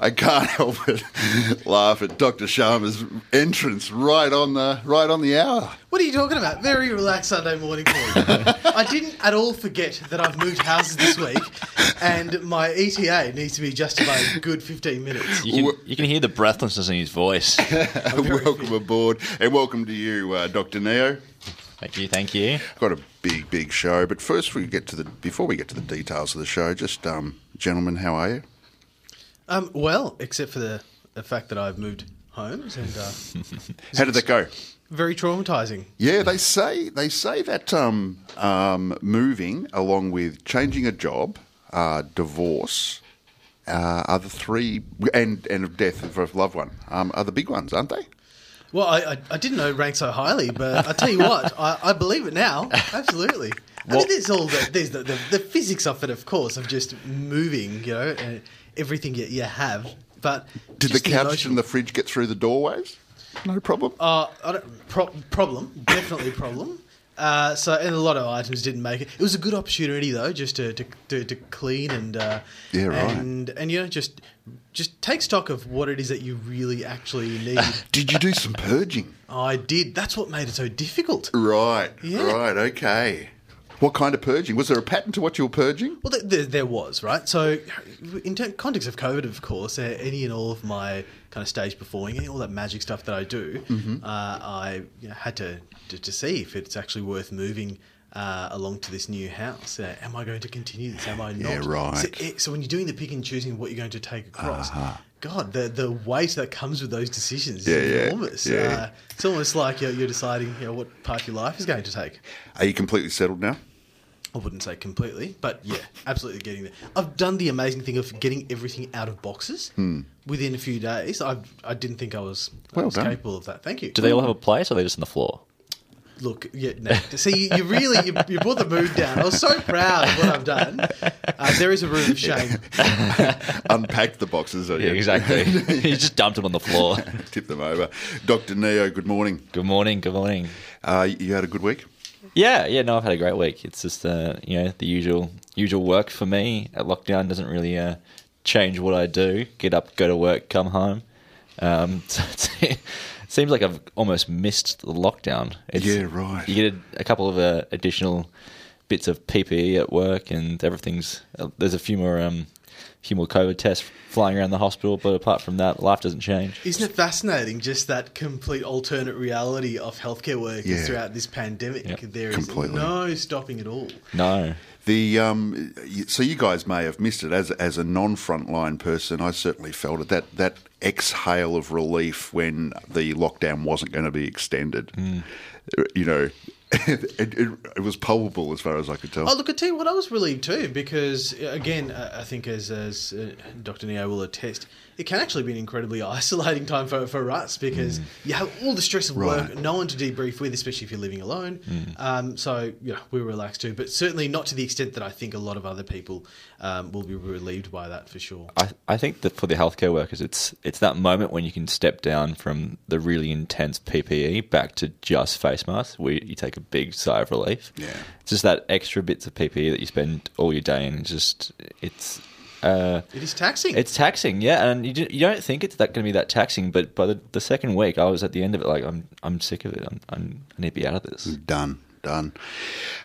I can't help but laugh at Dr. Sharma's entrance right on the right on the hour. What are you talking about? Very relaxed Sunday morning for you. I didn't at all forget that I've moved houses this week, and my ETA needs to be just about a good fifteen minutes. You can, you can hear the breathlessness in his voice. welcome aboard, and welcome to you, uh, Dr. Neo. thank you, thank you. Got a big, big show, but first we get to the before we get to the details of the show, just um, gentlemen, how are you? Um, well, except for the, the fact that I've moved homes, and uh, How did that go? very traumatizing. Yeah, they say they say that um, um, moving along with changing a job, uh, divorce, uh, are the three and and of death of a loved one um, are the big ones, aren't they? Well, I, I, I didn't know it ranked so highly, but I tell you what, I, I believe it now. Absolutely. I mean, there's all the, there's the, the, the physics of it, of course, of just moving, you know, and everything you, you have. But Did the couch and the fridge get through the doorways? No problem. Uh, I don't, pro- problem, definitely problem. Uh, so, and a lot of items didn't make it. It was a good opportunity though, just to to, to, to clean and uh, Yeah, right. and and you know just just take stock of what it is that you really actually need. Did you do some purging? I did. That's what made it so difficult. Right, Yeah. right, okay. What kind of purging? Was there a pattern to what you were purging? Well, there, there, there was right. So, in context of COVID, of course, uh, any and all of my kind of stage performing, any all that magic stuff that I do, Mm-hmm. uh, I you know, had to, to to see if it's actually worth moving. Uh, along to this new house, uh, am I going to continue this? Am I not? Yeah, right. So, so when you're doing the picking and choosing what you're going to take across, God, the the weight that comes with those decisions is Uh-huh. Yeah, yeah, enormous. Uh, it's almost like you're, you're deciding you know, what part of your life is going to take. Are you completely settled now? I wouldn't say completely, but yeah, absolutely getting there. I've done the amazing thing of getting everything out of boxes within a few days. I I didn't think I was, I Hmm. Was capable of that. Thank you. Do they all have a place or are they just on the floor? Look, yeah, no. see, you really you, you brought the mood down. I was so proud of what I've done. Uh, there is a room of shame. Unpacked the boxes. Yeah, exactly. you just dumped them on the floor. Tip them over. Dr. Neo, good morning. Good morning, good morning. Uh, you had a good week? Yeah, yeah, no, I've had a great week. It's just uh, you know the usual usual work for me. At lockdown doesn't really uh, change what I do. Get up, go to work, come home. Um, so it's, it seems like I've almost missed the lockdown. It's, Yeah, right. You get a, a couple of uh, additional bits of PPE at work, and everything's uh, there's a few more um, few more COVID tests flying around the hospital. But apart from that, life doesn't change. Isn't it fascinating? Just that complete alternate reality of healthcare workers Yeah. throughout this pandemic. Yeah, there is completely. no stopping at all. No. The um, so you guys may have missed it as as a non frontline person. I certainly felt it that that exhale of relief when the lockdown wasn't going to be extended. Uh, You know, it, it, it was palpable as far as I could tell. Oh, look, I tell you what, I was relieved too because, uh, again, I think as, as uh, Dr. Neo will attest, it can actually be an incredibly isolating time for, for us because you have all the stress of work, Right. no one to debrief with, especially if you're living alone. Um, so, yeah, we were relaxed too, but certainly not to the extent that I think a lot of other people um, will be relieved by that for sure. I, I think that for the healthcare workers, it's it's that moment when you can step down from the really intense PPE back to just face masks, where you take a big sigh of relief. Yeah. it's just that extra bits of PPE that you spend all your day in. It's just it's uh, It is taxing. it's taxing, yeah, and you, do, you don't think it's that going to be that taxing, but by the, the second week, I was at the end of it, like I'm I'm sick of it. I'm, I'm I need to be out of this. Done, done.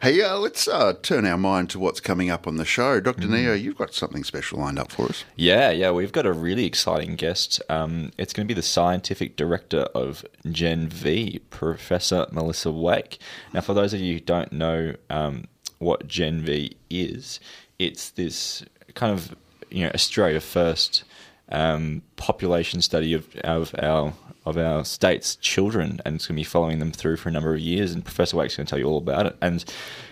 Hey, uh, let's uh, turn our mind to what's coming up on the show. Dr. Neo, you've got something special lined up for us. Yeah, yeah, we've got a really exciting guest. Um, it's going to be the scientific director of Gen V, Professor Melissa Wake. Now, for those of you who don't know um, what Gen V is, it's this kind of you know Australia first um, population study of, of our of our state's children, and it's going to be following them through for a number of years. And Professor Wake's going to tell you all about it. And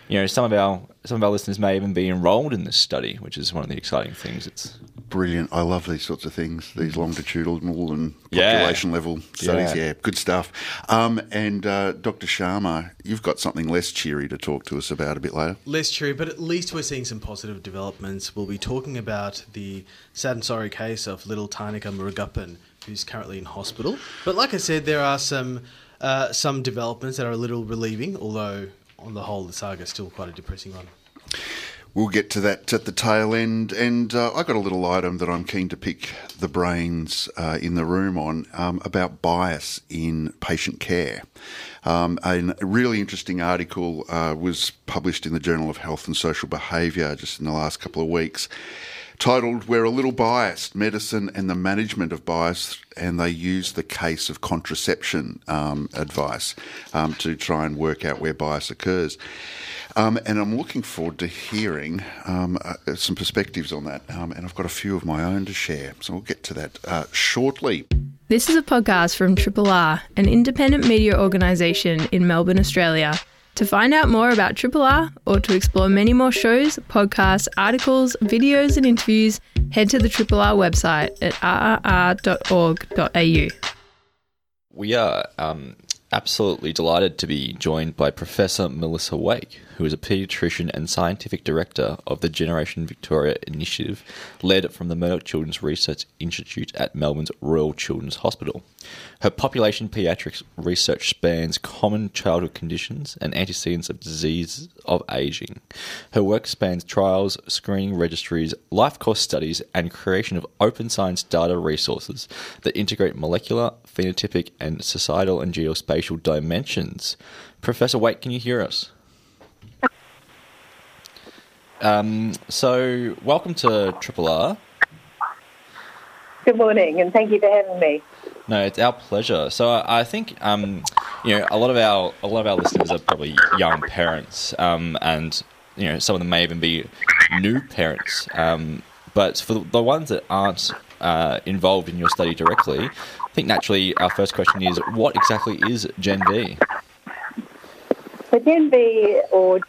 you know, some of our some of our listeners may even be enrolled in this study, which is one of the exciting things. It's Brilliant. I love these sorts of things, these longitudinal and Yeah. population level studies. Yeah. Yeah, good stuff. Um, and uh, Dr. Sharma, you've got something less cheery to talk to us about a bit later. Less cheery, but at least we're seeing some positive developments. We'll be talking about the sad and sorry case of little Tharnicaa Murugappan, who's currently in hospital. But like I said, there are some uh, some developments that are a little relieving, although on the whole, the saga is still quite a depressing one. We'll get to that at the tail end. And uh, I got a little item that I'm keen to pick the brains uh, in the room on um, about bias in patient care. Um, a really interesting article uh, was published in the Journal of Health and Social Behaviour just in the last couple of weeks. Titled, We're a Little Biased Medicine and the Management of Bias, and they use the case of contraception um, advice um, to try and work out where bias occurs. Um, and I'm looking forward to hearing um, uh, some perspectives on that. Um, and I've got a few of my own to share. So we'll get to that uh, shortly. This is a podcast from Triple R, an independent media organisation in Melbourne, Australia. To find out more about Triple R or to explore many more shows, podcasts, articles, videos, and interviews, head to the Triple R website at rrr.org.au. We are um, absolutely delighted to be joined by Professor Melissa Wake, who is a paediatrician and scientific director of the Generation Victoria initiative, led from the Murdoch Children's Research Institute at Melbourne's Royal Children's Hospital. Her population paediatrics research spans common childhood conditions and antecedents of disease of aging. Her work spans trials, screening registries, life course studies, and creation of open science data resources that integrate molecular, phenotypic, and societal and geospatial dimensions. Professor Wake, can you hear us? Um, so, welcome to Triple R. Good morning, and thank you for having me. No, it's our pleasure. So I I think um, you know a lot of our a lot of our listeners are probably young parents, um, and you know some of them may even be new parents. Um, but for the ones that aren't uh, involved in your study directly, I think naturally our first question is, what exactly is Gen V? So Gen V, or,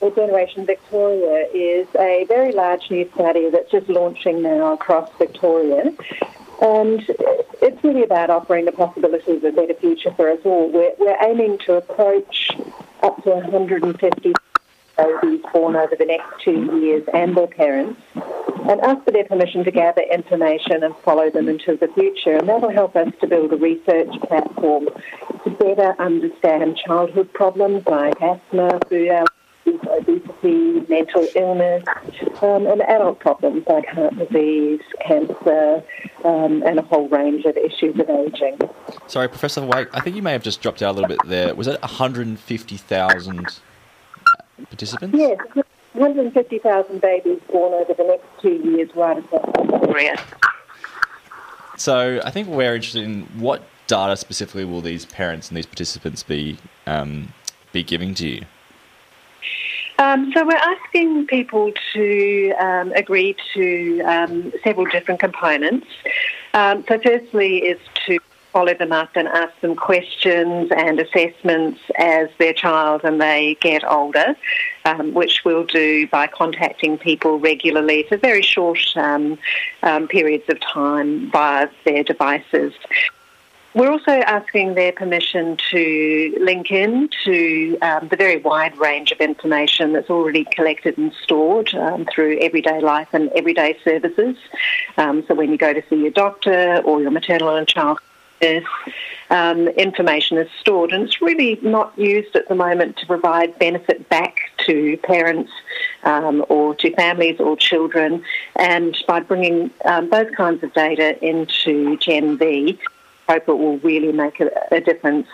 or Generation Victoria, is a very large new study that's just launching now across Victoria. And it's really about offering the possibilities of a better future for us all. We're, we're aiming to approach up to 150 babies born over the next two years and their parents and ask for their permission to gather information and follow them into the future. And that will help us to build a research platform to better understand childhood problems like asthma, food allergies, obesity, mental illness, um, and adult problems like heart disease, cancer, um, and a whole range of issues of ageing. Sorry, Professor Wake, I think you may have just dropped out a little bit there. Was it 150,000 participants? Yes, 150,000 babies born over the next two years right across Victoria. So I think we're interested in what data specifically will these parents and these participants be um, be giving to you? Um, so we're asking people to um, agree to um, several different components. Um, so firstly is to follow them up and ask them questions and assessments as their child and they get older, um, which we'll do by contacting people regularly for very short um, periods of time via their devices. We're also asking their permission to link in to um, the very wide range of information that's already collected and stored um, through everyday life and everyday services. Um, so when you go to see your doctor or your maternal and child um, information is stored and it's really not used at the moment to provide benefit back to parents um, or to families or children. And by bringing um, those kinds of data into Gen V, hope it will really make a, a difference.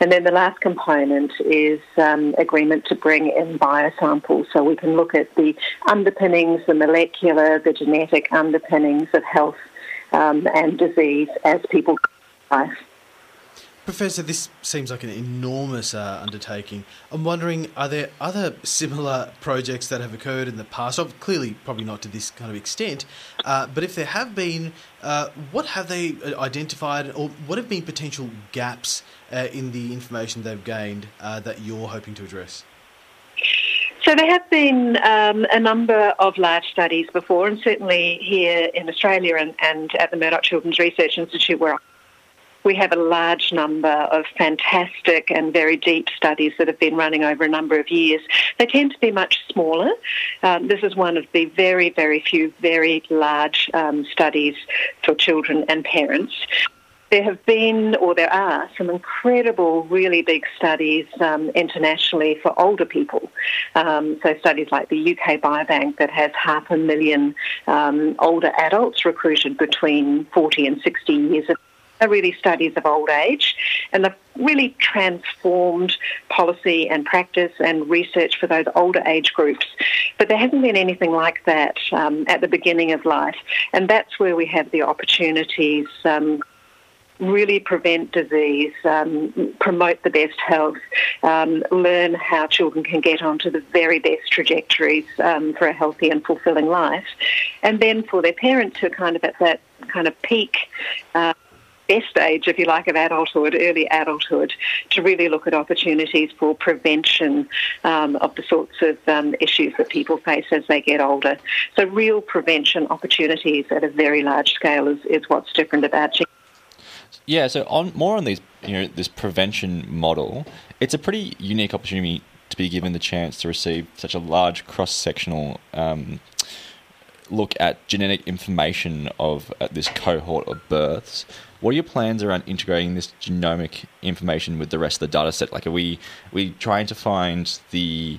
And then the last component is um, agreement to bring in biosamples so we can look at the underpinnings, the molecular, the genetic underpinnings of health um, and disease as people life. Professor, this seems like an enormous uh, undertaking. I'm wondering, are there other similar projects that have occurred in the past? Of clearly, probably not to this kind of extent, uh, but if there have been, uh, what have they identified, or what have been potential gaps uh, in the information they've gained uh, that you're hoping to address? So So there have been um, a number of large studies before, and certainly here in Australia and, and at the Murdoch Children's Research Institute, where we have a large number of fantastic and very deep studies that have been running over a number of years. They tend to be much smaller. Um, this is one of the very, very few very large um, studies for children and parents. There have been, or there are, some incredible, really big studies um, internationally for older people. Um, so studies like the UK Biobank that has half a million um, older adults recruited between 40 and 60 years of are really studies of old age, and they've really transformed policy and practice and research for those older age groups. But there hasn't been anything like that um, at the beginning of life, and that's where we have the opportunities. Um, really prevent disease, um, promote the best health, um, learn how children can get onto the very best trajectories um, for a healthy and fulfilling life. And then for their parents who are kind of at that kind of peak. Uh, best age, if you like, of adulthood, early adulthood, to really look at opportunities for prevention um, of the sorts of um, issues that people face as they get older. So, real prevention opportunities at a very large scale is, is what's different about it. yeah, so on more on these, you know, this prevention model, it's a pretty unique opportunity to be given the chance to receive such a large cross-sectional um, look at genetic information of uh, this cohort of births. What are your plans around integrating this genomic information with the rest of the data set? Like, are we we trying to find the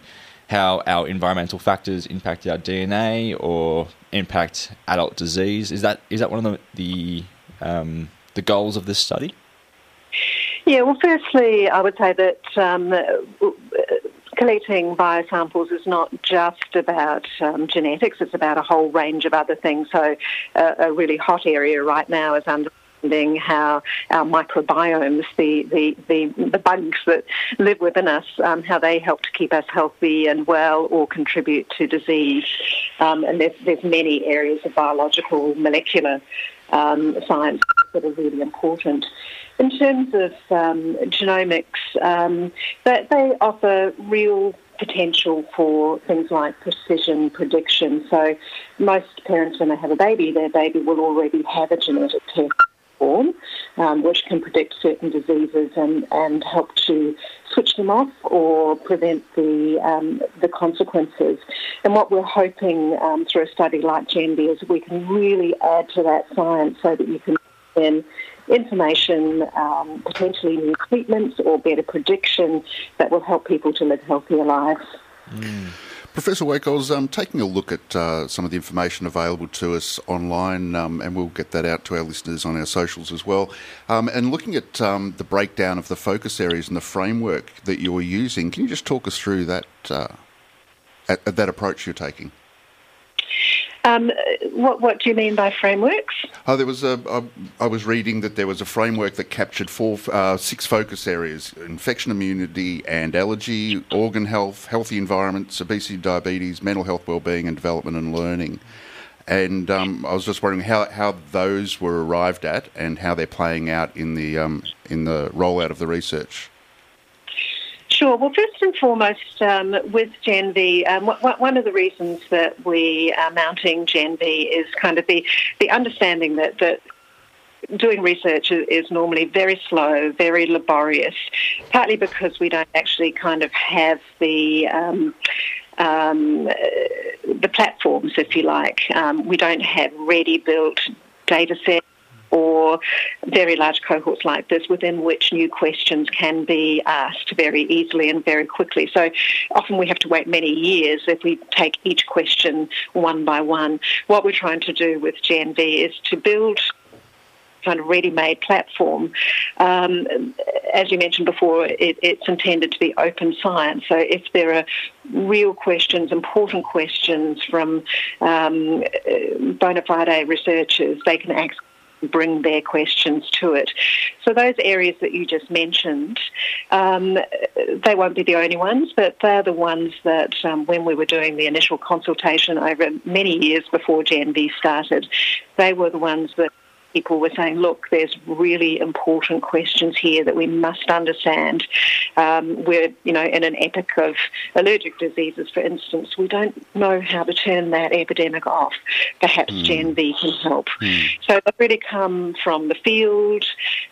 how our environmental factors impact our DNA or impact adult disease? Is that is that one of the the, um, the goals of this study? Yeah, well, firstly, I would say that um, collecting biosamples is not just about um, genetics, it's about a whole range of other things. So, uh, a really hot area right now is under how our microbiomes, the, the, the, the, bugs that live within us, um, how they help to keep us healthy and well or contribute to disease. Um, and there's, there's many areas of biological, molecular um, science that are really important. In terms of um, genomics, um, they, they offer real potential for things like precision prediction. So most parents, when they have a baby, their baby will already have a genetic test form, um, which can predict certain diseases and, and help to switch them off or prevent the um, the consequences. And what we're hoping um, through a study like GenV is we can really add to that science so that you can then information, um, potentially new treatments or better prediction that will help people to live healthier lives. Mm. Professor Wake, I was um, taking a look at uh, some of the information available to us online, um, and we'll get that out to our listeners on our socials as well. Um, and looking at um, the breakdown of the focus areas and the framework that you're using, can you just talk us through that uh, at, at that approach you're taking? Um, what, what do you mean by frameworks? Oh, there was a. I was reading that there was a framework that captured four, uh, six focus areas: infection, immunity, and allergy, organ health, healthy environments, obesity, diabetes, mental health, well-being, and development and learning. And um, I was just wondering how, how those were arrived at and how they're playing out in the um, in the rollout of the research. Sure. Well, first and foremost, um, with GenV, um, w- one of the reasons that we are mounting GenV is kind of the, the understanding that, that doing research is normally very slow, very laborious, partly because we don't actually kind of have the um, um, the platforms, if you like. Um, we don't have ready built data sets or very large cohorts like this within which new questions can be asked very easily and very quickly. So often we have to wait many years if we take each question one by one. What we're trying to do with GenV is to build kind of ready-made platform. Um, as you mentioned before, it, it's intended to be open science. So if there are real questions, important questions from um, bona fide researchers, they can access bring their questions to it. So those areas that you just mentioned, um, they won't be the only ones, but they're the ones that um, when we were doing the initial consultation over many years before GenV started, they were the ones that people were saying, look, there's really important questions here that we must understand. Um, we're, you know, in an epic of allergic diseases, for instance, we don't know how to turn that epidemic off. Perhaps mm. Gen V can help. Mm. So they've really come from the field,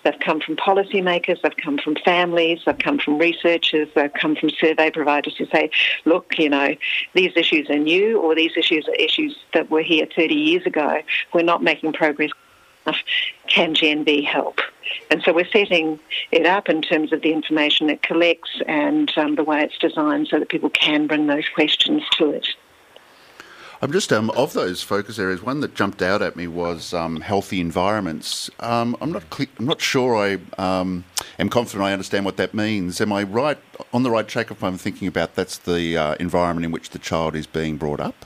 they've come from policymakers, they've come from families, they've come from researchers, they've come from survey providers who say, look, you know, these issues are new or these issues are issues that were here 30 years ago. We're not making progress can Gen V help? And so we're setting it up in terms of the information it collects and um, the way it's designed so that people can bring those questions to it. I'm just um, of those focus areas. One that jumped out at me was um, healthy environments. Um, I'm not cl- I'm not sure I um, am confident I understand what that means. Am I right on the right track if I'm thinking about that's the uh, environment in which the child is being brought up,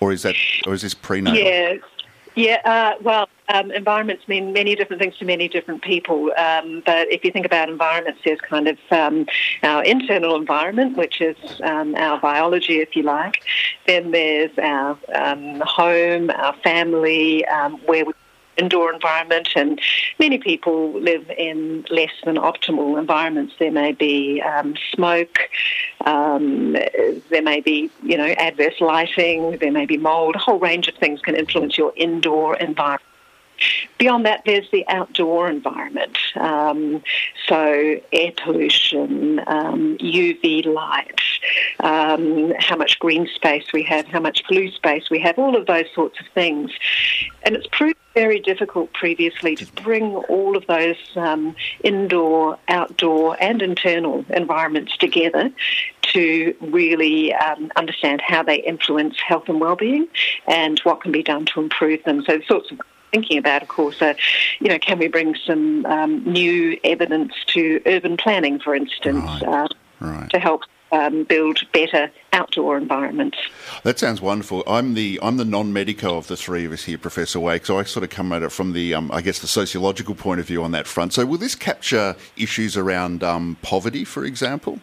or is that or is this prenatal? Yeah, yeah. Uh, well, um, environments mean many different things to many different people. Um, but if you think about environments, there's kind of um, our internal environment, which is um, our biology, if you like. Then there's our um, home, our family, um, where we indoor environment, and many people live in less than optimal environments. There may be um, smoke, um, there may be you know adverse lighting, there may be mold. A whole range of things can influence your indoor environment. Beyond that, there's the outdoor environment. Um, so, air pollution, um, UV light, um, how much green space we have, how much blue space we have, all of those sorts of things. And it's proved very difficult previously to bring all of those um, indoor, outdoor, and internal environments together to really um, understand how they influence health and well-being and what can be done to improve them. So, the sorts of thinking about, of course, uh, you know, can we bring some um, new evidence to urban planning, for instance, right. Uh, right. to help um, build better outdoor environments. That sounds wonderful. I'm the I'm the non-medico of the three of us here, Professor Wake. So I sort of come at it from the um, I guess the sociological point of view on that front. So will this capture issues around um, poverty, for example?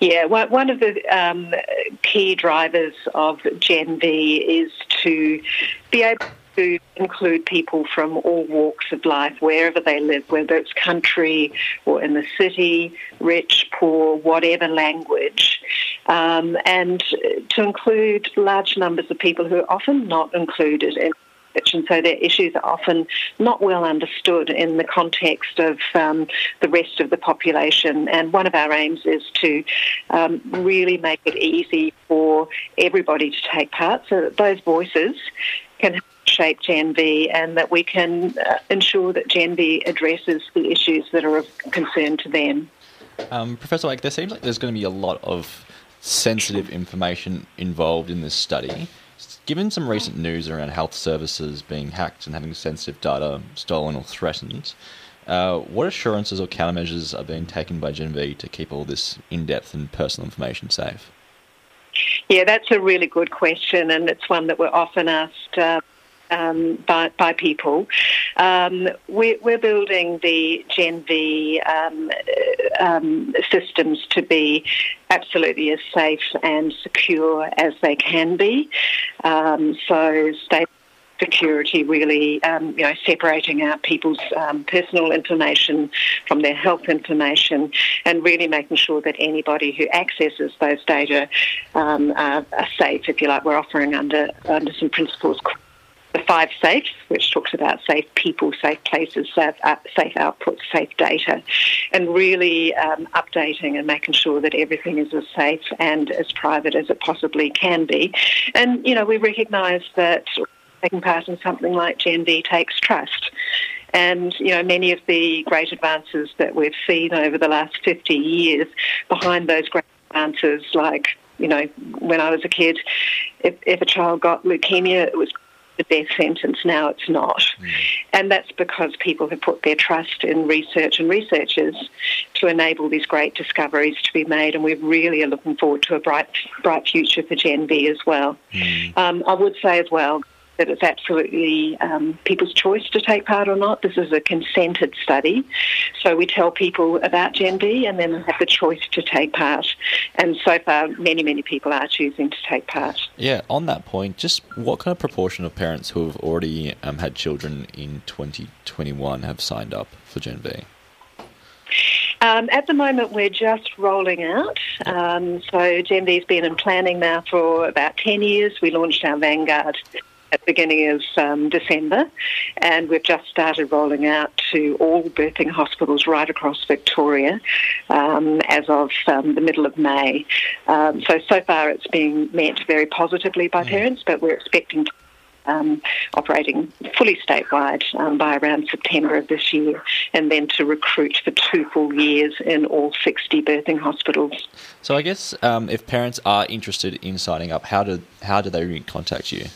Yeah, one of the um, key drivers of Gen V is to be able to include people from all walks of life, wherever they live, whether it's country or in the city, rich, poor, whatever language, um, and to include large numbers of people who are often not included in which and so their issues are often not well understood in the context of um, the rest of the population. And one of our aims is to um, really make it easy for everybody to take part so that those voices can shape Gen V and that we can uh, ensure that Gen V addresses the issues that are of concern to them. Um, Professor Wake, there seems like there's going to be a lot of sensitive information involved in this study. Given some recent news around health services being hacked and having sensitive data stolen or threatened, uh, what assurances or countermeasures are being taken by Gen V to keep all this in depth and personal information safe? Yeah, that's a really good question, and it's one that we're often asked uh, um, by, by people. Um, we're, we're, building the Gen V um, um, systems to be absolutely as safe and secure as they can be. Um, so, state security really, um, you know, separating out people's um, personal information from their health information and really making sure that anybody who accesses those data um, are, are, safe, if you like. We're offering under, under some principles the five safes, which talks about safe people, safe places, safe, uh, safe outputs, safe data, and really um, updating and making sure that everything is as safe and as private as it possibly can be. And, you know, we recognise that taking part in something like Gen V takes trust. And, you know, many of the great advances that we've seen over the last 50 years, behind those great advances, like, you know, when I was a kid, if, if a child got leukemia, it was the death sentence. Now it's not. Mm. And that's because people have put their trust in research and researchers to enable these great discoveries to be made. And we really are looking forward to a bright, bright future for Gen V as well. Mm. Um, I would say as well that it's absolutely um, people's choice to take part or not. This is a consented study. So we tell people about Gen and then they have the choice to take part. And so far, many, many people are choosing to take part. Yeah, on that point, just what kind of proportion of parents who have already um, had children in 2021 have signed up for Gen? Um, at the moment, we're just rolling out. Um, so Gen V's been in planning now for about 10 years. We launched our Vanguard at the beginning of um, December, and we've just started rolling out to all birthing hospitals right across Victoria um, as of um, the middle of May. Um, so, so far it's being met very positively by parents, but we're expecting to um, operating fully statewide um, by around September of this year, and then to recruit for two full years in all 60 birthing hospitals. So I guess um, if parents are interested in signing up, how do how do they contact you?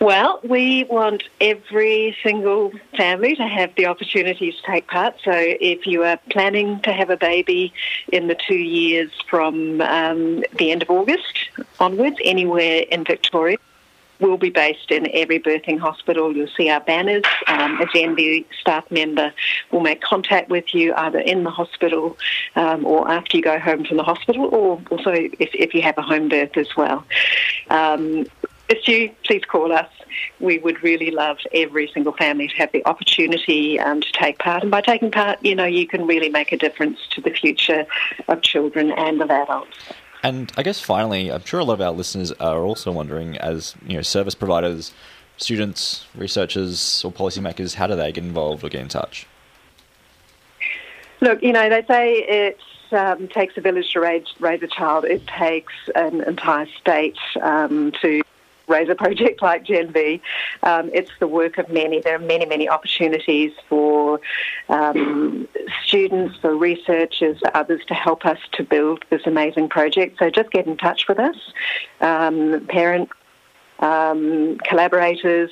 Well, we want every single family to have the opportunity to take part. So if you are planning to have a baby in the two years from um, the end of August onwards, anywhere in Victoria, we'll be based in every birthing hospital. You'll see our banners. Um, a Gen V staff member will make contact with you either in the hospital um, or after you go home from the hospital, or also if, if you have a home birth as well. Um, if you please call us. We would really love every single family to have the opportunity um, to take part. And by taking part, you know, you can really make a difference to the future of children and of adults. And I guess finally, I'm sure a lot of our listeners are also wondering, as you know, service providers, students, researchers, or policymakers, how do they get involved or get in touch? Look, you know, they say it um, takes a village to raise, raise, a child. It takes an entire state um, to raise a project like Gen V. Um, it's the work of many. There are many, many opportunities for um, students, for researchers, for others to help us to build this amazing project. So just get in touch with us, um, parents, um, collaborators.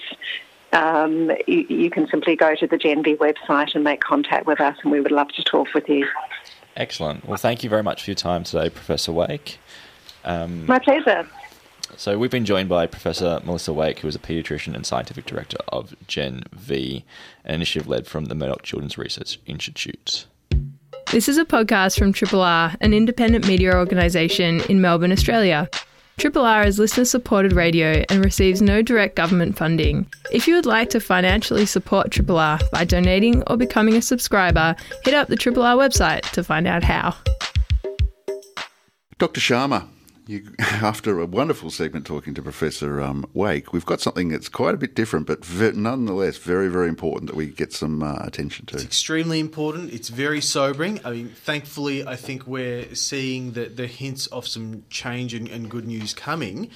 Um, you, you can simply go to the Gen V website and make contact with us, and we would love to talk with you. Excellent. Well, thank you very much for your time today, Professor Wake. Um, My pleasure. So we've been joined by Professor Melissa Wake, who is a paediatrician and scientific director of Gen V, an initiative led from the Murdoch Children's Research Institute. This is a podcast from Triple R, an independent media organisation in Melbourne, Australia. Triple R is listener supported radio and receives no direct government funding. If you would like to financially support Triple R by donating or becoming a subscriber, hit up the Triple R website to find out how. Dr. Sharma, you, after a wonderful segment talking to Professor um, Wake, we've got something that's quite a bit different, but nonetheless very, very important that we get some uh, attention to. It's extremely important. It's very sobering. I mean, thankfully, I think we're seeing the, the hints of some change and, and good news coming.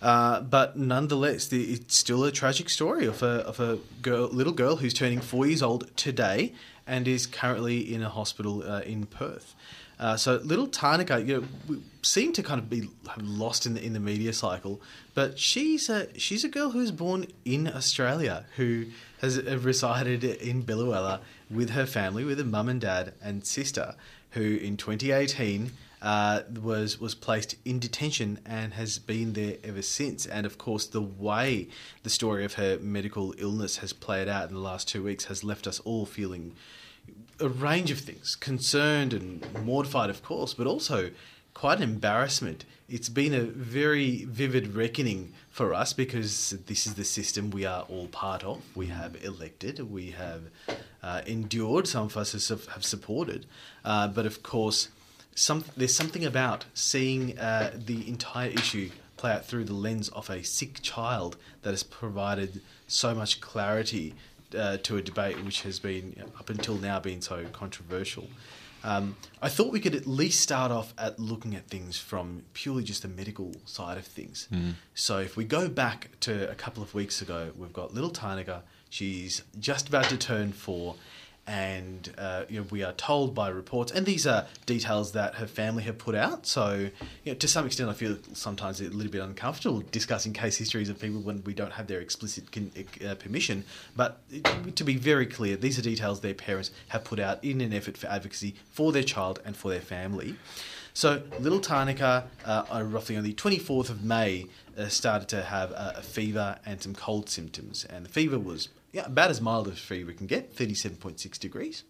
Uh, but nonetheless, the, it's still a tragic story of a, of a girl, little girl who's turning four years old today and is currently in a hospital uh, in Perth. Uh, so little Tharnicaa, you know, we seem to kind of be lost in the in the media cycle, but she's a she's a girl who was born in Australia who has resided in Biloela with her family, with her mum and dad and sister, who in 2018 uh, was was placed in detention and has been there ever since. And of course, the way the story of her medical illness has played out in the last two weeks has left us all feeling a range of things concerned and mortified, of course, but also quite an embarrassment. It's been a very vivid reckoning for us because this is the system we are all part of. We have elected, we have uh, endured, some of us have, have supported, uh, but of course, some, there's something about seeing uh, the entire issue play out through the lens of a sick child that has provided so much clarity uh, to a debate which has been up until now been so controversial. Um, I thought we could at least start off at looking at things from purely just the medical side of things. Mm. So if we go back to a couple of weeks ago, we've got little Tharnicaa. She's just about to turn four, and uh, you know, we are told by reports, and these are details that her family have put out. So, you know, to some extent, I feel sometimes a little bit uncomfortable discussing case histories of people when we don't have their explicit con- uh, permission. But to be very clear, these are details their parents have put out in an effort for advocacy for their child and for their family. So, little Tharnicaa, uh, roughly on the 24th of May, uh, started to have a fever and some cold symptoms, and the fever was yeah, about as mild as a fever can get, 37.6 degrees.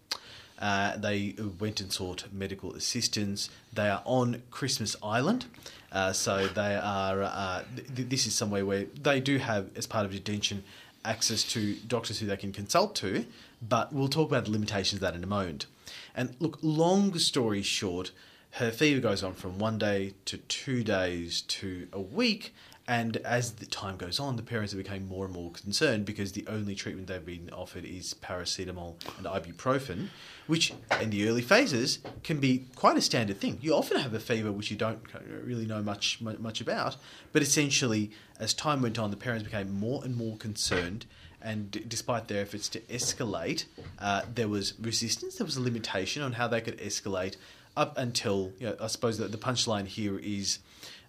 Uh, they went and sought medical assistance. They are on Christmas Island. Uh, so they are. Uh, th- this is somewhere where they do have, as part of detention, access to doctors who they can consult to. But we'll talk about the limitations of that in a moment. And look, long story short, her fever goes on from one day to two days to a week, and as the time goes on, the parents have become more and more concerned because the only treatment they've been offered is paracetamol and ibuprofen, which in the early phases can be quite a standard thing. You often have a fever which you don't really know much much about, but essentially, as time went on, the parents became more and more concerned. And despite their efforts to escalate, uh, there was resistance. There was a limitation on how they could escalate up until you know, I suppose that the punchline here is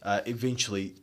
uh, eventually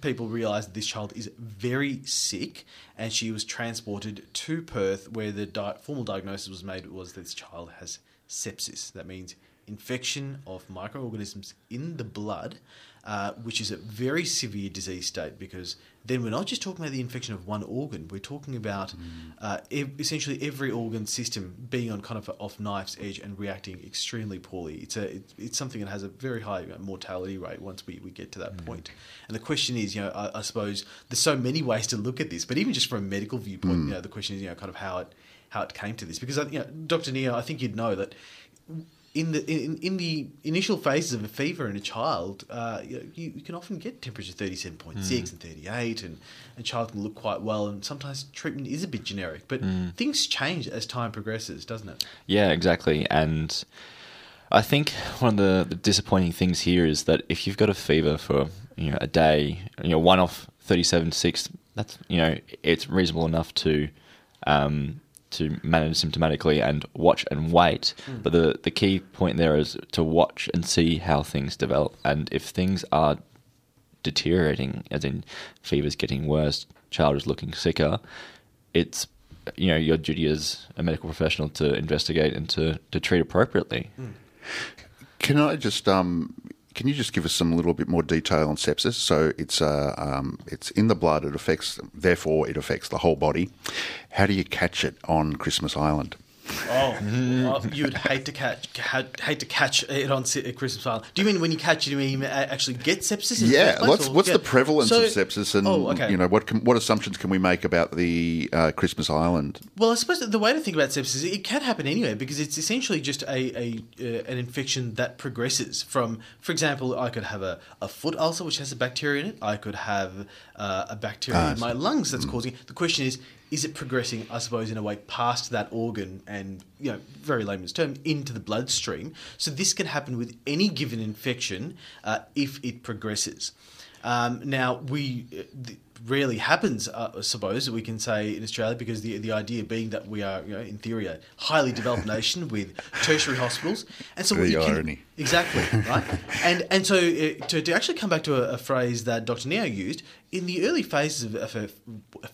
people realised that this child is very sick, and she was transported to Perth, where the di- formal diagnosis was made was that this child has sepsis. That means infection of microorganisms in the blood, uh, which is a very severe disease state because then we're not just talking about the infection of one organ, we're talking about mm. uh, ev- essentially every organ system being on kind of a, off knife's edge and reacting extremely poorly. It's a it, it's something that has a very high mortality rate once we, we get to that mm. point. And the question is, you know, I, I, suppose there's so many ways to look at this, but even just from a medical viewpoint, mm. you know, the question is, you know, kind of how it how it came to this because you know, Dr. Neo, I think you'd know that in the in, in the initial phases of a fever in a child, uh, you, you, can often get temperature thirty seven point six mm. and thirty eight, and a child can look quite well. And sometimes treatment is a bit generic, but mm. things change as time progresses, doesn't it? Yeah, exactly. And I think one of the, the disappointing things here is that if you've got a fever for you know a day, you know one off thirty seven six, that's you know it's reasonable enough to. Um, to manage symptomatically and watch and wait. Mm. But the, the key point there is to watch and see how things develop. And if things are deteriorating, as in fever's getting worse, child is looking sicker, it's you know your duty as a medical professional to investigate and to, to treat appropriately. Mm. Can I just um, can you just give us some little bit more detail on sepsis? So it's uh, um, it's in the blood. It affects, therefore, it affects the whole body. How do you catch it on Christmas Island? Oh, oh, you would hate to catch hate to catch it on Christmas Island. Do you mean when you catch it, you mean actually get sepsis? yeah. What's what's yeah. the prevalence so, of sepsis, and oh, okay. you know what can, what assumptions can we make about the uh, Christmas Island? Well, I suppose the way to think about sepsis is it can happen anywhere because it's essentially just a, a uh, an infection that progresses from, for example, I could have a, a foot ulcer which has a bacteria in it. I could have uh, a bacteria ah, in my lungs that's mm. causing. It. The question is is it progressing, I suppose, in a way past that organ and, you know, very layman's term, into the bloodstream? So this can happen with any given infection uh, if it progresses. Um, now, we. Uh, rarely happens, uh, I suppose we can say in Australia, because the the idea being that we are, you know, in theory, a highly developed nation with tertiary hospitals, and so the irony. Can, exactly right, and and so uh, to, to actually come back to a, a, phrase that Dr. Neo used in the early phases of, of a,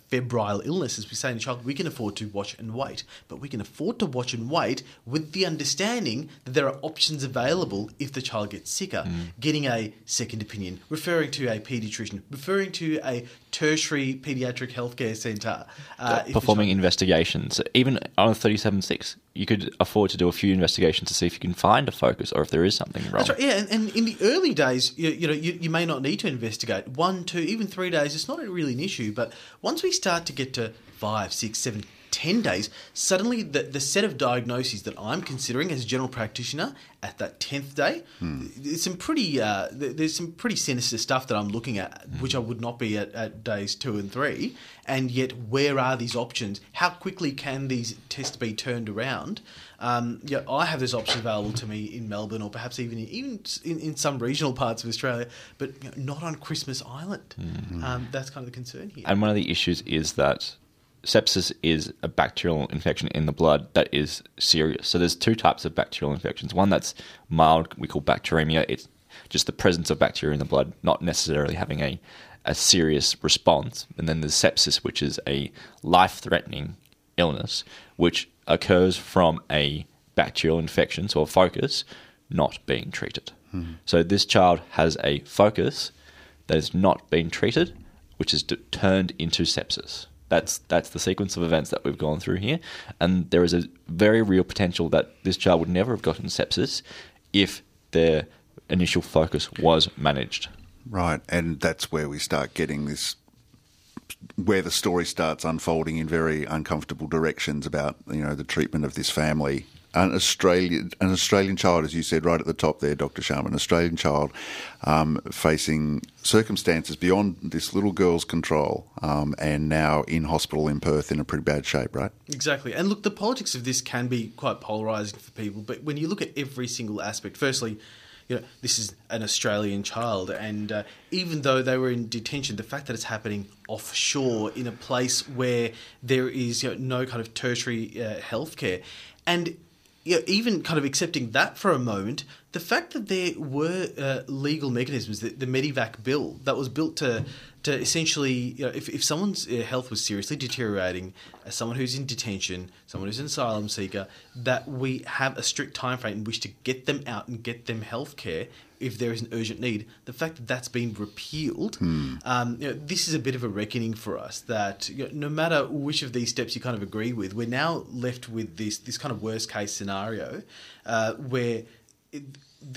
febrile illness, as we say in child, we can afford to watch and wait, but we can afford to watch and wait with the understanding that there are options available if the child gets sicker, mm. getting a second opinion, referring to a paediatrician, referring to a tertiary paediatric healthcare centre. Uh, performing investigations. Even on a 37.6, you could afford to do a few investigations to see if you can find a focus or if there is something wrong. That's right, yeah. And, and in the early days, you, you know, you, you, may not need to investigate. One, two, even three days, it's not really an issue. But once we start to get to five, six, seven, 10 days, suddenly the, the set of diagnoses that I'm considering as a general practitioner at that 10th day, hmm. there's some pretty uh, there's some pretty sinister stuff that I'm looking at, hmm. which I would not be at, at days two and three. And yet, where are these options? How quickly can these tests be turned around? Um, yeah, I have those options available to me in Melbourne, or perhaps even even in, in some regional parts of Australia, but you know, not on Christmas Island. Mm-hmm. Um, that's kind of the concern here. And one of the issues is that sepsis is a bacterial infection in the blood that is serious. So there's two types of bacterial infections. One that's mild, we call bacteremia. It's just the presence of bacteria in the blood, not necessarily having a, a serious response. And then there's sepsis, which is a life threatening illness, which occurs from a bacterial infection, so a focus, not being treated. Hmm. So this child has a focus that is not being treated, which is d- turned into sepsis. That's that's the sequence of events that we've gone through here, and there is a very real potential that this child would never have gotten sepsis if their initial focus was managed. Right, and that's where we start getting this, where the story starts unfolding in very uncomfortable directions about you know the treatment of this family. An Australian, an Australian child, as you said right at the top there, Dr. Sharma, an Australian child um, facing circumstances beyond this little girl's control, um, and now in hospital in Perth in a pretty bad shape, right? Exactly. And look, the politics of this can be quite polarizing for people, but when you look at every single aspect, firstly, you know, this is an Australian child, and uh, even though they were in detention, the fact that it's happening offshore in a place where there is you know, no kind of tertiary uh, healthcare, and know, even kind of accepting that for a moment, the fact that there were uh, legal mechanisms, the, the Medevac bill that was built to to essentially, you know, if, if someone's uh, health was seriously deteriorating, as someone who's in detention, someone who's an asylum seeker, that we have a strict time frame in which to get them out and get them health care if there is an urgent need. The fact that that's been repealed, um, you know, this is a bit of a reckoning for us. That you know, no matter which of these steps you kind of agree with, we're now left with this this kind of worst case scenario uh, where. It,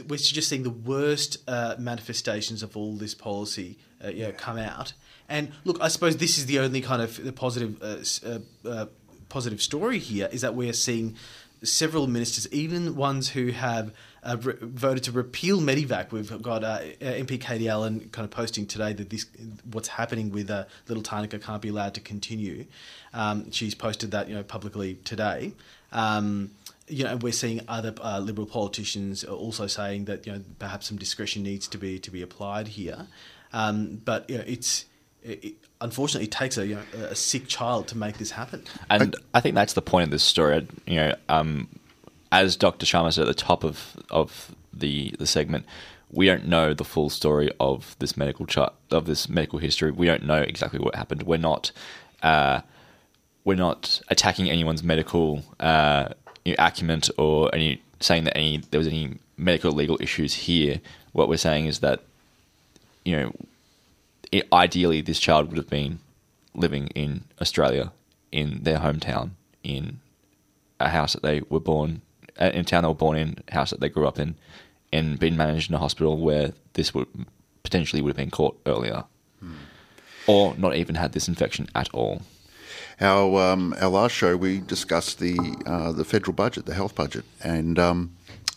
we're just seeing the worst uh, manifestations of all this policy uh, you know, come out. And look, I suppose this is the only kind of the positive uh, uh, uh, positive story here is that we are seeing several ministers, even ones who have uh, re- voted to repeal Medevac. We've got uh, MP Katie Allen kind of posting today that this what's happening with uh, little Tharnicaa can't be allowed to continue. Um, she's posted that you know publicly today. Um, you know, we're seeing other uh, liberal politicians also saying that you know perhaps some discretion needs to be to be applied here. Um, but you know, it's it, it, unfortunately it takes a you know, a sick child to make this happen. And I think that's the point of this story. You know, um, as Dr. Sharma said at the top of of the the segment, we don't know the full story of this medical chart of this medical history. We don't know exactly what happened. We're not uh, we're not attacking anyone's medical uh, acumen or any saying that any there was any medical legal issues here. What we're saying is that you know i ideally this child would have been living in Australia in their hometown in a house that they were born uh, in a town they were born in, a house that they grew up in, and been managed in a hospital where this would potentially would have been caught earlier, or not even had this infection at all. Our um, our last show we discussed the uh, the federal budget, the health budget, and um,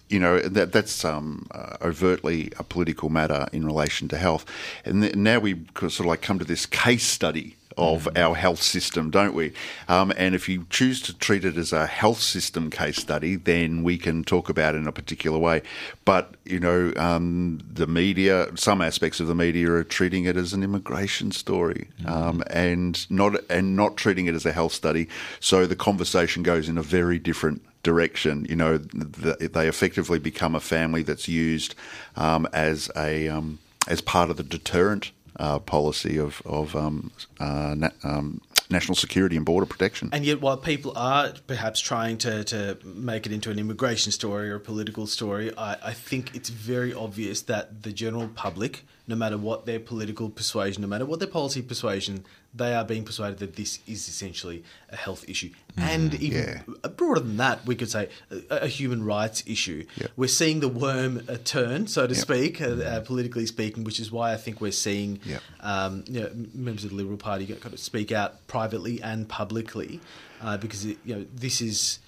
you know that that's um, uh, overtly a political matter in relation to health. And th- now we sort of like come to this case study of our health system, don't we? Um, and if you choose to treat it as a health system case study, then we can talk about it in a particular way. But you know, um, the media, some aspects of the media are treating it as an immigration story, um, and not and not treating it as a health study. So the conversation goes in a very different direction. You know, th they effectively become a family that's used um, as a um, as part of the deterrent uh, policy of of um, uh, na- um, national security and border protection. And yet, while people are perhaps trying to, to make it into an immigration story or a political story, I, I think it's very obvious that the general public, no matter what their political persuasion, no matter what their policy persuasion, they are being persuaded that this is essentially a health issue. and even yeah. broader than that, we could say a, a human rights issue. Yeah. We're seeing the worm uh, turn, so to Yeah. speak, uh, uh, politically speaking, which is why I think we're seeing Yeah. um, you know, members of the Liberal Party kind of speak out privately and publicly, uh, because it, you know this is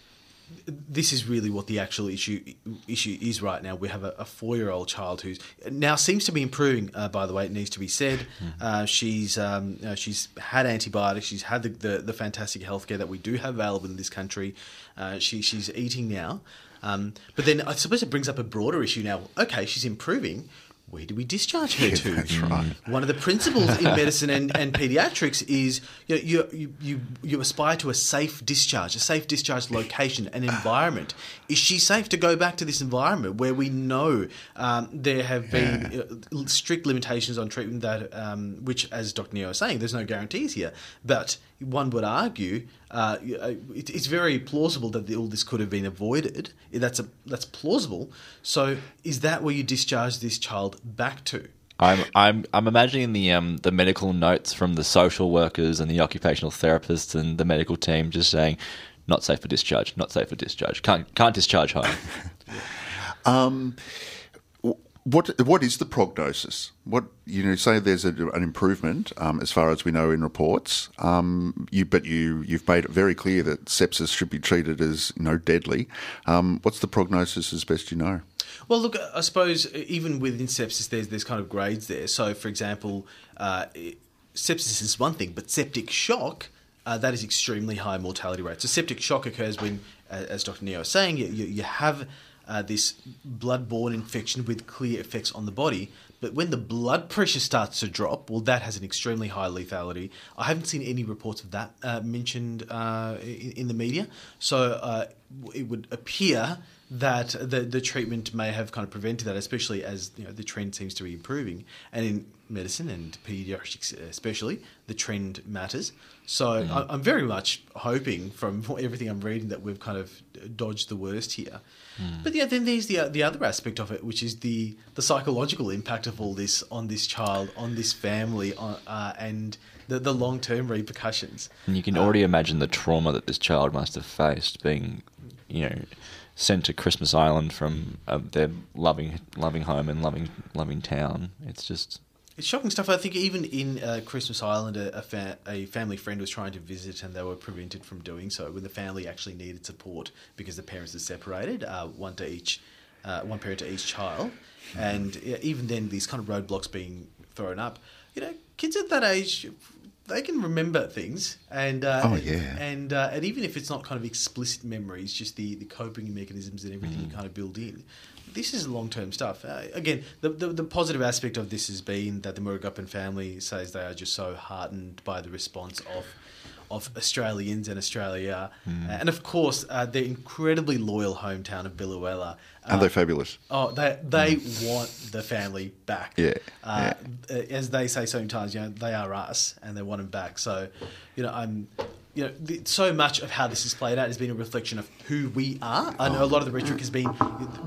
this is really what the actual issue issue is right now. We have a, a four year old child who's now seems to be improving. Uh, by the way, it needs to be said. Uh, she's um, you know, she's had antibiotics. She's had the, the, the fantastic healthcare that we do have available in this country. Uh, she she's eating now. Um, but then I suppose it brings up a broader issue now. Okay, she's improving. Where do we discharge her to? that's right. One of the principles in medicine and, and pediatrics is you, know, you, you, you, aspire to a safe discharge, a safe discharge location, an environment. Is she safe to go back to this environment where we know um, there have been uh, strict limitations on treatment that, um, which, as Dr. Neo was saying, there's no guarantees here, but one would argue uh, it, it's very plausible that all this could have been avoided. That's a that's plausible. So, is that where you discharge this child back to? I'm I'm I'm imagining the um the medical notes from the social workers and the occupational therapists and the medical team just saying, not safe for discharge, not safe for discharge, can't can't discharge home. What what is the prognosis? What you know, say there's a, an improvement um, as far as we know in reports. Um, you but you you've made it very clear that sepsis should be treated as you know deadly. Um, what's the prognosis as best you know? Well, look, I suppose even within sepsis, there's there's kind of grades there. So, for example, uh, sepsis is one thing, but septic shock. Uh, that is extremely high mortality rate. So septic shock occurs when, as Dr. Neo was saying, you, you, you have uh, this blood-borne infection with clear effects on the body. But when the blood pressure starts to drop, well, that has an extremely high lethality. I haven't seen any reports of that uh, mentioned uh, in, in, the media. So uh, it would appear that the the treatment may have kind of prevented that, especially as you know the trend seems to be improving. And in medicine and pediatrics especially, the trend matters. So mm. I'm very much hoping from everything I'm reading that we've kind of dodged the worst here. Mm. But yeah, then there's the the other aspect of it, which is the the psychological impact of all this on this child, on this family, on, uh, and the, the long term repercussions. And you can already uh, imagine the trauma that this child must have faced, being, you know, sent to Christmas Island from uh, their loving loving home and loving loving town. It's just it's shocking stuff. I think even in uh, Christmas Island, a, a, fa- a, family friend was trying to visit and they were prevented from doing so when the family actually needed support because the parents are separated, uh, one to each, uh, one parent to each child, and even then, these kind of roadblocks being thrown up. You know, kids at that age, they can remember things, and uh, oh yeah, and uh, and even if it's not kind of explicit memories, just the the coping mechanisms and everything mm. you kind of build in this is long term stuff. Uh, again, the, the, the positive aspect of this has been that the Murugappan family says they are just so heartened by the response of of Australians and Australia, mm. and of course uh, the incredibly loyal hometown of Biloela. Uh, and they're fabulous. Oh, they they mm. want the family back. Yeah, uh, yeah. As they say sometimes, you know, they are us, and they want them back. So, you know, I'm you know, so much of how this is played out has been a reflection of who we are. I know a lot of the rhetoric has been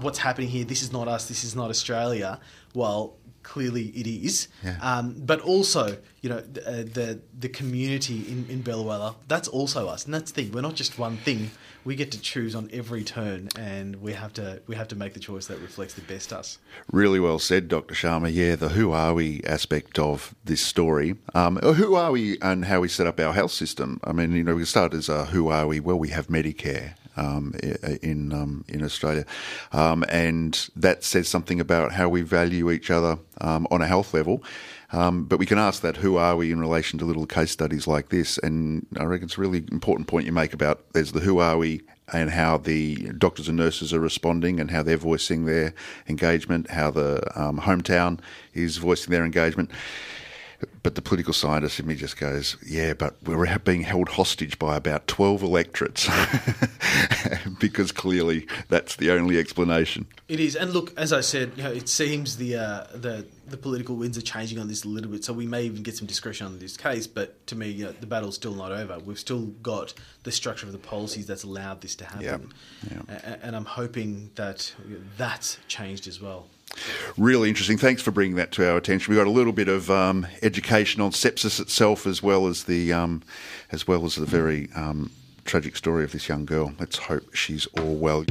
what's happening here. This is not us. This is not Australia. Well, clearly it is. Yeah. Um, but also, you know, the, uh, the, the community in in Biloela, that's also us, and that's the thing. We're not just one thing. We get to choose on every turn, and we have to we have to make the choice that reflects the best us. Really well said, Dr. Sharma. Yeah, the who are we aspect of this story. Um, who are we and how we set up our health system? I mean, you know, we start as uh, who are we? Well, we have Medicare um, in um, in Australia, um, and that says something about how we value each other um, on a health level. Um, but we can ask that: Who are we in relation to little case studies like this? And I reckon it's a really important point you make about there's the who are we and how the doctors and nurses are responding and how they're voicing their engagement, how the um, hometown is voicing their engagement. But the political scientist in me just goes, yeah, but we're being held hostage by about 12 electorates because clearly that's the only explanation. It is. And look, as I said, you know, it seems the, uh, the, the political winds are changing on this a little bit, so we may even get some discretion on this case. But to me, you know, the battle's still not over. We've still got the structure of the policies that's allowed this to happen. Yep. Yep. And I'm hoping that that's changed as well. Really interesting. Thanks for bringing that to our attention. We got a little bit of um, education on sepsis itself, as well as the um, as well as the very um, tragic story of this young girl. Let's hope she's all well.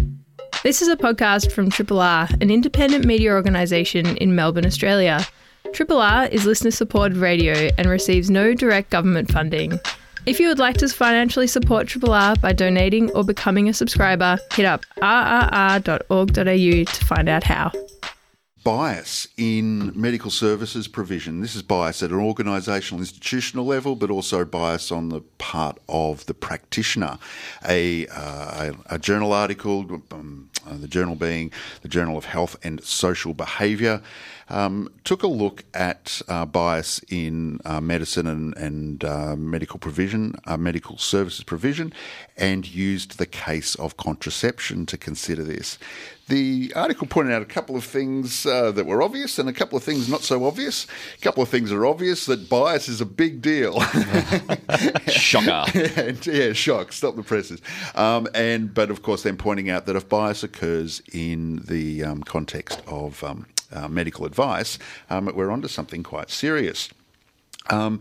This is a podcast from Triple R, an independent media organisation in Melbourne, Australia. Triple R is listener supported radio and receives no direct government funding. If you would like to financially support Triple R by donating or becoming a subscriber, hit up rrr.org.au to find out how bias in medical services provision. This is bias at an organisational, institutional level, but also bias on the part of the practitioner. A, uh, a, a, journal article um, uh, the journal being the Journal of Health and Social Behaviour, um, took a look at uh, bias in uh, medicine and, and uh, medical provision, uh, medical services provision, and used the case of contraception to consider this. The article pointed out a couple of things uh, that were obvious and a couple of things not so obvious. A couple of things are obvious that bias is a big deal. Shocker. and, yeah, shock. Stop the presses. Um, and but of course, then pointing out that if bias occurs in the um, context of um, uh, medical advice, um, we're onto something quite serious. Um,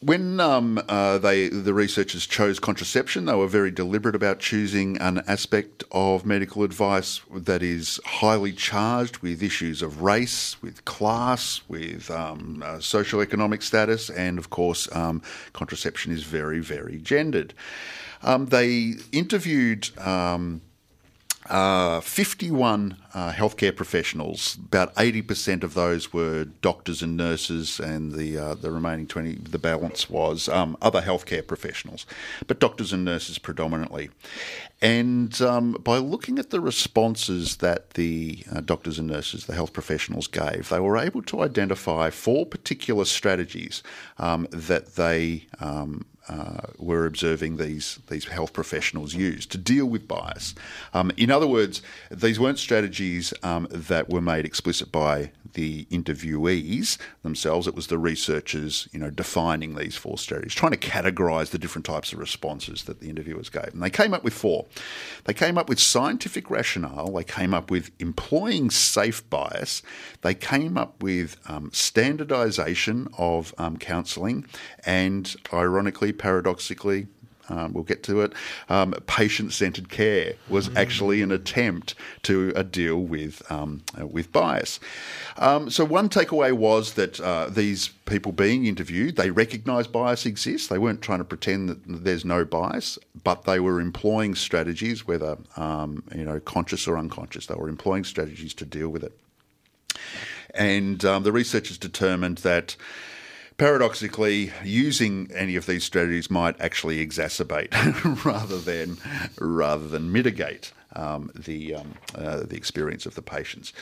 when um, uh, they the researchers chose contraception, they were very deliberate about choosing an aspect of medical advice that is highly charged with issues of race, with class, with um, uh, socioeconomic status, and of course, um, contraception is very, very gendered. Um, they interviewed. Um, uh, 51 uh, healthcare professionals. About 80% of those were doctors and nurses, and the uh, the remaining 20, the balance was um, other healthcare professionals, but doctors and nurses predominantly. And um, by looking at the responses that the uh, doctors and nurses, the health professionals gave, they were able to identify four particular strategies um, that they um, uh, were observing these these health professionals use to deal with bias. Um, in other words, these weren't strategies um, that were made explicit by the interviewees themselves. It was the researchers, you know, defining these four strategies, trying to categorise the different types of responses that the interviewers gave, and they came up with four. They came up with scientific rationale. They came up with employing safe bias. They came up with um, standardisation of um, counselling, and ironically paradoxically, um, we'll get to it. Um, patient-centered care was actually an attempt to uh, deal with um, uh, with bias. Um, so one takeaway was that uh, these people being interviewed, they recognised bias exists. They weren't trying to pretend that there's no bias, but they were employing strategies, whether um, you know conscious or unconscious. They were employing strategies to deal with it. And um, the researchers determined that paradoxically, using any of these strategies might actually exacerbate rather than rather than mitigate um, the um, uh, the experience of the patients.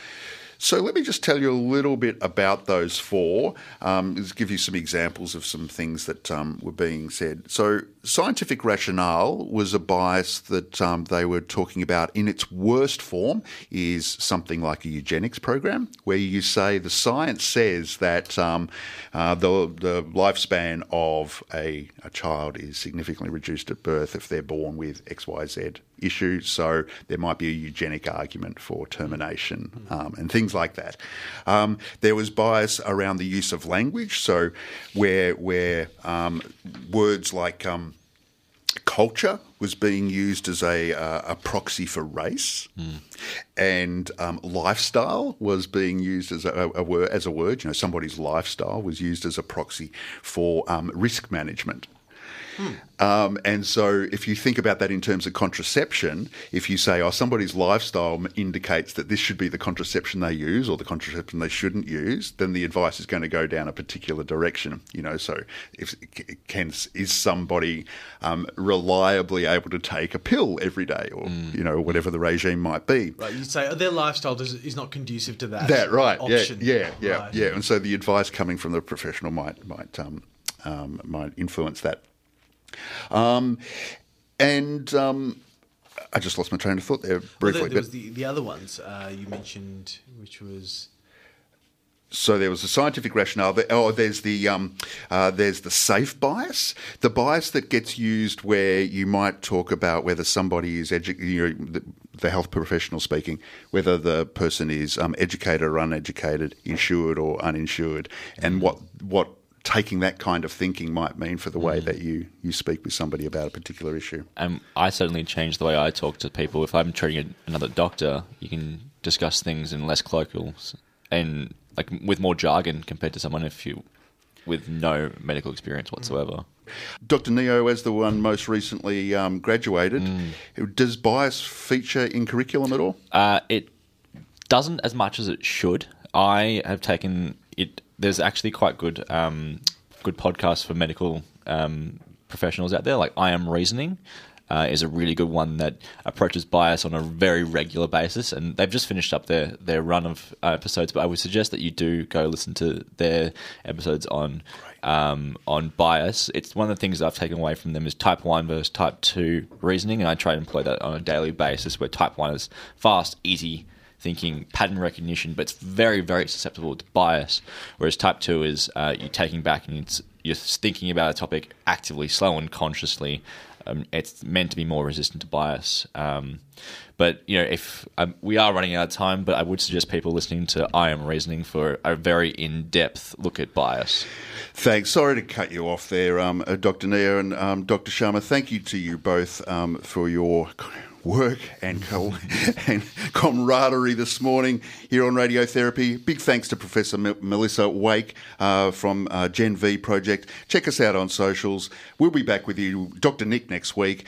So let me just tell you a little bit about those four. Um, give you some examples of some things that um, were being said. So scientific rationale was a bias that um, they were talking about in its worst form is something like a eugenics program, where you say the science says that um, uh, the, the lifespan of a, a child is significantly reduced at birth if they're born with XYZ issue. So there might be a eugenic argument for termination um, and things like that. Um, there was bias around the use of language. So where where um, words like um, culture was being used as a, uh, a proxy for race, and um, lifestyle was being used as a, a, word. As a word, you know, somebody's lifestyle was used as a proxy for um, risk management. Um, and so, if you think about that in terms of contraception, if you say, oh, somebody's lifestyle indicates that this should be the contraception they use or the contraception they shouldn't use, then the advice is going to go down a particular direction. You know, so if can is somebody um, reliably able to take a pill every day, or you know, whatever the regime might be. Right, you say oh, their lifestyle does, is not conducive to that. That right, Option. yeah, yeah, yeah, Right. yeah. And so the advice coming from the professional might might um, um, might influence that. Um, and um, I just lost my train of thought there Well, briefly. there, there was the, the other ones uh, you mentioned, which was so there was a scientific rationale. Oh, there's the um, uh, there's the safe bias, the bias that gets used where you might talk about whether somebody is edu- you know, the, the health professional speaking, whether the person is um, educated or uneducated, insured or uninsured, and what what taking that kind of thinking might mean for the way that you you speak with somebody about a particular issue. And I certainly change the way I talk to people. If I'm treating another doctor, you can discuss things in less colloquial and like with more jargon compared to someone if you with no medical experience whatsoever. Dr. Neo, as the one most recently um, graduated, does bias feature in curriculum at all? Uh, it doesn't as much as it should. I have taken it. There's actually quite good, um, good podcasts for medical um, professionals out there, like I Am Reasoning, uh, is a really good one that approaches bias on a very regular basis. And they've just finished up their, their run of uh, episodes, but I would suggest that you do go listen to their episodes on um, on bias. It's one of the things I've taken away from them is type one versus type two reasoning, and I try to employ that on a daily basis. Where type one is fast, easy thinking, pattern recognition, but it's very, very susceptible to bias. Whereas type two is uh, you're taking back and you're thinking about a topic actively, slow and consciously. Um, it's meant to be more resistant to bias. Um, but you know, if um, we are running out of time, but I would suggest people listening to I Am Reasoning for a very in-depth look at bias. Thanks. Sorry to cut you off there, um, uh, Dr. Neo and um, Dr. Sharma. Thank you to you both um, for your work and, co- and camaraderie this morning here on Radiotherapy. Big thanks to Professor M- Melissa Wake uh, from uh, Gen V Project. Check us out on socials. We'll be back with you, Dr. Nick, next week.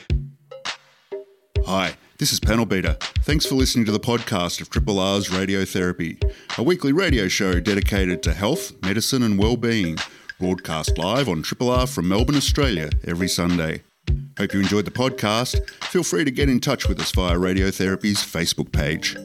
Hi, this is Panel Beater. Thanks for listening to the podcast of Triple R's Radiotherapy, a weekly radio show dedicated to health, medicine, and well-being. Broadcast live on Triple R from Melbourne, Australia, every Sunday. Hope you enjoyed the podcast. Feel free to get in touch with us via Radiotherapy's Facebook page.